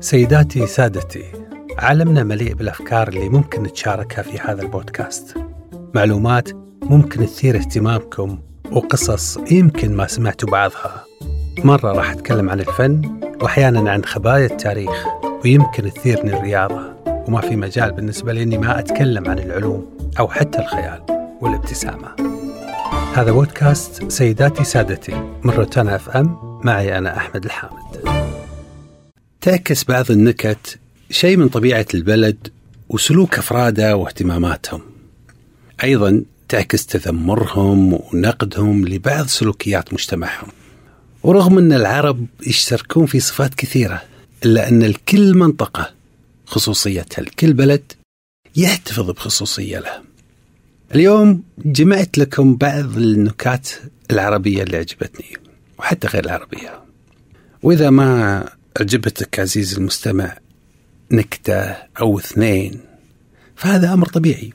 سيداتي سادتي عالمنا مليء بالأفكار اللي ممكن نتشاركها في هذا البودكاست. معلومات ممكن تثير اهتمامكم وقصص يمكن ما سمعتوا بعضها. مرة راح أتكلم عن الفن وأحيانا عن خبايا التاريخ ويمكن تثيرني الرياضة. وما في مجال بالنسبة لي إني ما أتكلم عن العلوم أو حتى الخيال والابتسامة. هذا بودكاست سيداتي سادتي من روتانا أف أم. معي أنا أحمد الحامد. تعكس بعض النكت شيء من طبيعة البلد وسلوك أفراده واهتماماتهم. أيضا تعكس تذمرهم ونقدهم لبعض سلوكيات مجتمعهم. ورغم أن العرب يشتركون في صفات كثيرة إلا أن الكل منطقة خصوصيتها. الكل بلد يحتفظ بخصوصية له. اليوم جمعت لكم بعض النكات العربية اللي عجبتني وحتى غير العربية. وإذا ما عجبتك عزيزي المستمع نكتة أو اثنين؟ فهذا أمر طبيعي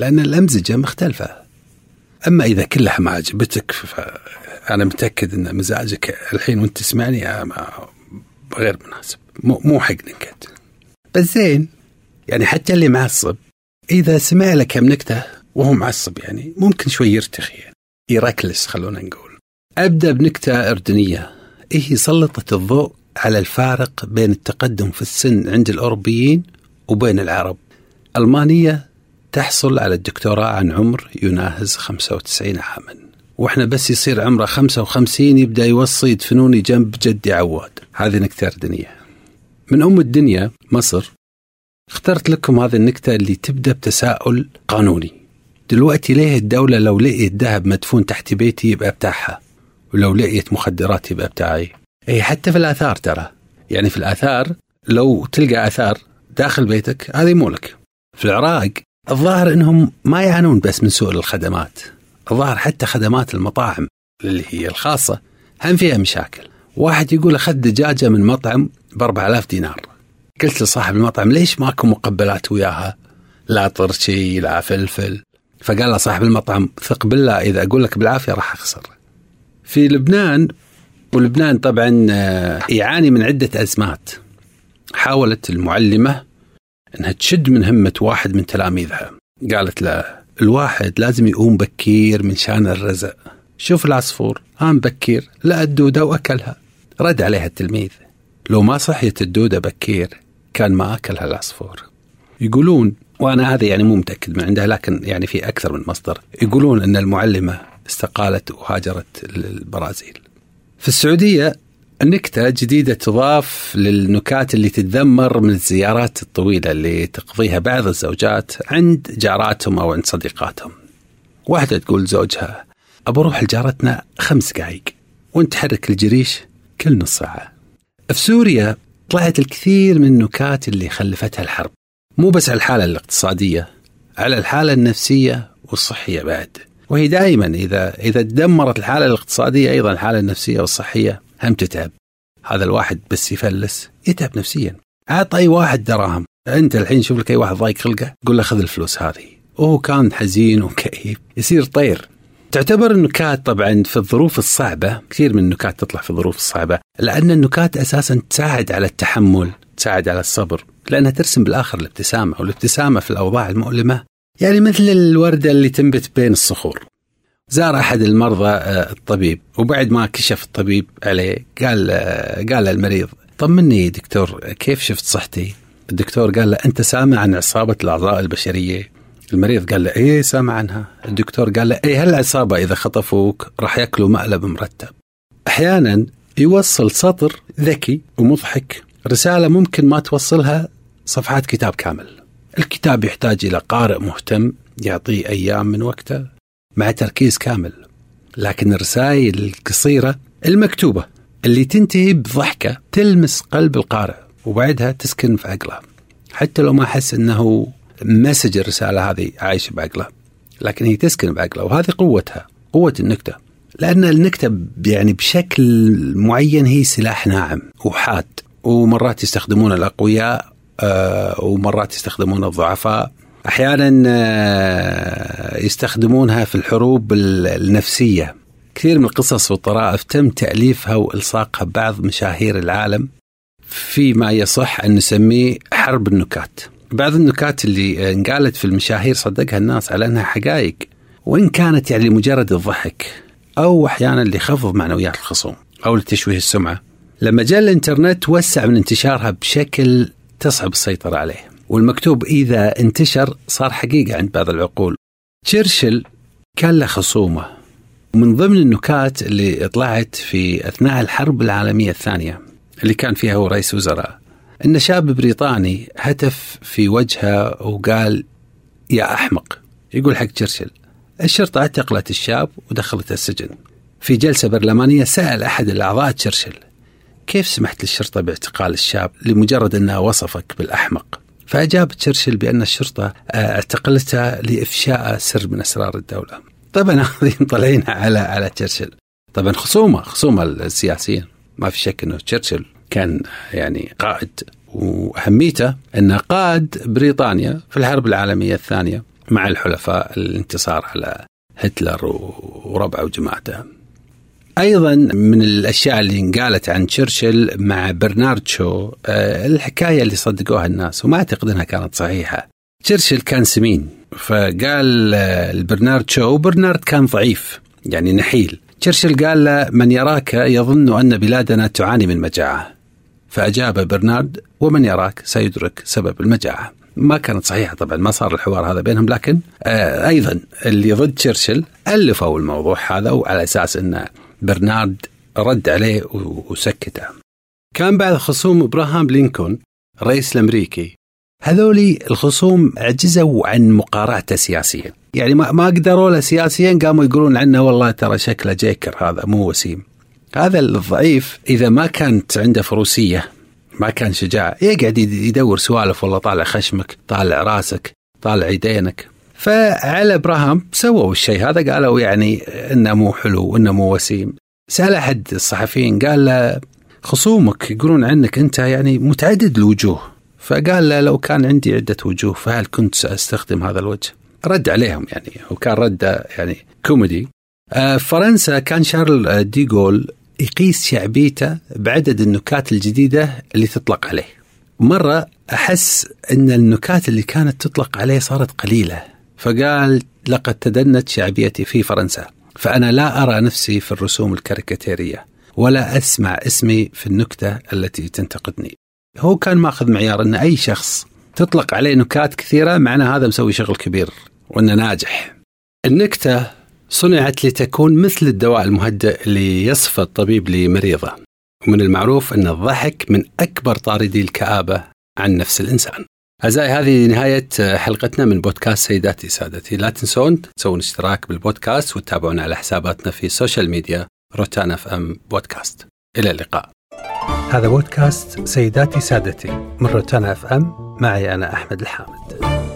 لأن الأمزجة مختلفة. أما إذا كلها ما عجبتك فأنا متأكد أن مزاجك الحين وأنت تسمعني غير مناسب. مو, مو حق نكت. بس زين يعني حتى اللي معصب إذا سمع لك كم نكتة وهو معصب يعني ممكن شوي يرتخي يعني يركلس خلونا نقول. أبدأ بنكتة أردنية. إيه سلطت الضوء؟ على الفارق بين التقدم في السن عند الأوروبيين وبين العرب. ألمانية تحصل على الدكتوراه عن عمر يناهز 95 عاما. وإحنا بس يصير عمره 55 يبدأ يوصي يدفنوني جنب جدي عواد. هذه نكتة أردنية. من أم الدنيا مصر اخترت لكم هذه النكتة اللي تبدأ بتساؤل قانوني. دلوقتي ليه الدولة لو لقيت ذهب مدفون تحت بيتي يبقى بتاعها؟ ولو لقيت مخدرات يبقى بتاعي؟ اي حتى في الآثار ترى. يعني في الآثار لو تلقى آثار داخل بيتك هذه مو لك. في العراق الظاهر إنهم ما يعانون بس من سوء الخدمات الظاهر حتى خدمات المطاعم اللي هي الخاصة هم فيها مشاكل. واحد يقول أخذ دجاجة من مطعم ب 4000 دينار. قلت لصاحب المطعم ليش ماكو مقبلات وياها؟ لا طرشي لا فلفل. فقال له صاحب المطعم ثق بالله إذا أقول لك بالعافية راح أخسر. في لبنان ولبنان طبعا آه، يعاني من عدة أزمات. حاولت المعلمة أنها تشد من همة واحد من تلاميذها. قالت له الواحد لازم يقوم بكير من شان الرزق. شوف العصفور قام بكير لقى الدودة وأكلها. رد عليها التلميذ لو ما صحيت الدودة بكير كان ما أكلها العصفور. يقولون وأنا هذا يعني مو متأكد من عندها لكن يعني في أكثر من مصدر يقولون أن المعلمة استقالت وهاجرت للبرازيل. في السعودية نكتة جديدة تضاف للنكات اللي تتذمر من الزيارات الطويلة اللي تقضيها بعض الزوجات عند جاراتهم أو عند صديقاتهم. واحدة تقول زوجها أبى أروح لجارتنا خمس دقايق وانت تحرك الجريش كل نص ساعة. في سوريا طلعت الكثير من النكات اللي خلفتها الحرب. مو بس على الحالة الاقتصادية على الحالة النفسية والصحية بعد. وهي دائما إذا إذا تدمرت الحالة الاقتصادية أيضا الحالة النفسية والصحية هم تتعب. هذا الواحد بس يفلس يتعب نفسيا. اعط أي واحد دراهم. أنت الحين شوف لك أي واحد ضايق خلقه قول له خذ الفلوس هذه. وهو كان حزين وكئيب. يصير طير. تعتبر النكات طبعا في الظروف الصعبة كثير من النكات تطلع في الظروف الصعبة لأن النكات أساسا تساعد على التحمل تساعد على الصبر لأنها ترسم بالآخر الابتسامة والابتسامة في الأوضاع المؤلمة يعني مثل الوردة اللي تنبت بين الصخور. زار أحد المرضى آه، الطبيب وبعد ما كشف الطبيب عليه قال آه، قال المريض طمني دكتور كيف شفت صحتي؟ الدكتور قال له أنت سامع عن عصابة الأعضاء البشرية؟ المريض قال له إيه سامع عنها. الدكتور قال له إيه هالعصابة إذا خطفوك راح يأكلوا مقلب مرتب. أحيانا يوصل سطر ذكي ومضحك. رسالة ممكن ما توصلها صفحات كتاب كامل. الكتاب يحتاج إلى قارئ مهتم يعطيه أيام من وقته مع تركيز كامل لكن الرسائل القصيرة المكتوبة اللي تنتهي بضحكة تلمس قلب القارئ وبعدها تسكن في عقله. حتى لو ما حس أنه مسج الرسالة هذه عايش بعقله لكن هي تسكن بعقله وهذه قوتها قوة النكتة. لأن النكتة يعني بشكل معين هي سلاح ناعم وحاد ومرات يستخدمون الأقوياء ومرات يستخدمون الضعفاء. أحيانا آه، يستخدمونها في الحروب النفسية. كثير من القصص والطرائف تم تأليفها وإلصاقها ببعض مشاهير العالم. في ما يصح أن نسميه حرب النكات. بعض النكات اللي انقالت في المشاهير صدقها الناس على أنها حقائق وإن كانت يعني لمجرد الضحك أو أحيانا لخفض معنويات الخصوم أو لتشويه السمعة. لما جاء الإنترنت وسع من انتشارها بشكل تصعب السيطرة عليه. والمكتوب إذا انتشر صار حقيقة عند بعض العقول. تشرشل كان له خصومة. ومن ضمن النكات اللي طلعت في أثناء الحرب العالمية الثانية اللي كان فيها هو رئيس وزراء أن شاب بريطاني هتف في وجهه وقال يا أحمق. يقول حق تشرشل الشرطة اعتقلت الشاب ودخلته السجن. في جلسة برلمانية سأل أحد الأعضاء تشرشل كيف سمحت للشرطة باعتقال الشاب لمجرد أنها وصفك بالأحمق؟ فأجاب تشرشل بأن الشرطة آه، اعتقلته لإفشاء سر من أسرار الدولة. طبعا هذه طالعين على على تشرشل. طبعا خصومة خصومة السياسيين ما في شك أنه تشرشل كان يعني قائد وأهميته أنه قاد بريطانيا في الحرب العالمية الثانية مع الحلفاء الانتصار على هتلر وربعه وجماعته. أيضا من الأشياء اللي انقالت عن تشرشل مع برنارد شو آه، الحكاية اللي صدقوها الناس وما أعتقد إنها كانت صحيحة. تشرشل كان سمين فقال آه، شو برنارد كان ضعيف يعني نحيل. تشرشل قال له من يراك يظن أن بلادنا تعاني من مجاعة. فأجاب برنارد ومن يراك سيدرك سبب المجاعة. ما كانت صحيحة طبعا ما صار الحوار هذا بينهم لكن آه أيضا اللي ضد تشرشل ألفوا الموضوع هذا وعلى أساس إنه برنارد رد عليه وسكته. كان بعد خصوم إبراهام لينكولن الرئيس الأمريكي. هذولي الخصوم عجزوا عن مقارعته سياسيا. يعني ما ما قدروا له سياسيا قاموا يقولون عنه والله ترى شكله جيكر هذا مو وسيم. هذا الضعيف إذا ما كانت عنده فروسية ما كان شجاع يقعد يدور سوالف والله طالع خشمك طالع راسك طالع يدينك. فعلى إبراهام سووا الشيء. هذا قالوا يعني إنه مو حلو وإنه مو وسيم. سأل أحد الصحفيين قال له خصومك يقولون عنك أنت يعني متعدد الوجوه. فقال له لو كان عندي عدة وجوه فهل كنت سأستخدم هذا الوجه؟ رد عليهم يعني وكان رده يعني كوميدي. آه، فرنسا كان شارل ديغول يقيس شعبيته بعدد النكات الجديدة اللي تطلق عليه. مرة أحس إن النكات اللي كانت تطلق عليه صارت قليلة. فقال لقد تدنت شعبيتي في فرنسا فأنا لا أرى نفسي في الرسوم الكاريكاتيرية ولا أسمع اسمي في النكتة التي تنتقدني. هو كان ماخذ معيار أن أي شخص تطلق عليه نكات كثيرة معنى هذا مسوي شغل كبير وأنه ناجح. النكتة صنعت لتكون مثل الدواء المهدئ اللي يصفه الطبيب لمريضه ومن المعروف أن الضحك من أكبر طاردي الكآبة عن نفس الإنسان. أعزائي هذه نهاية حلقتنا من بودكاست سيداتي سادتي. لا تنسون تسوون اشتراك بالبودكاست وتتابعونا على حساباتنا في ال social media روتانا اف ام بودكاست إلى اللقاء. هذا بودكاست سيداتي سادتي من روتانا اف ام معي أنا أحمد الحامد.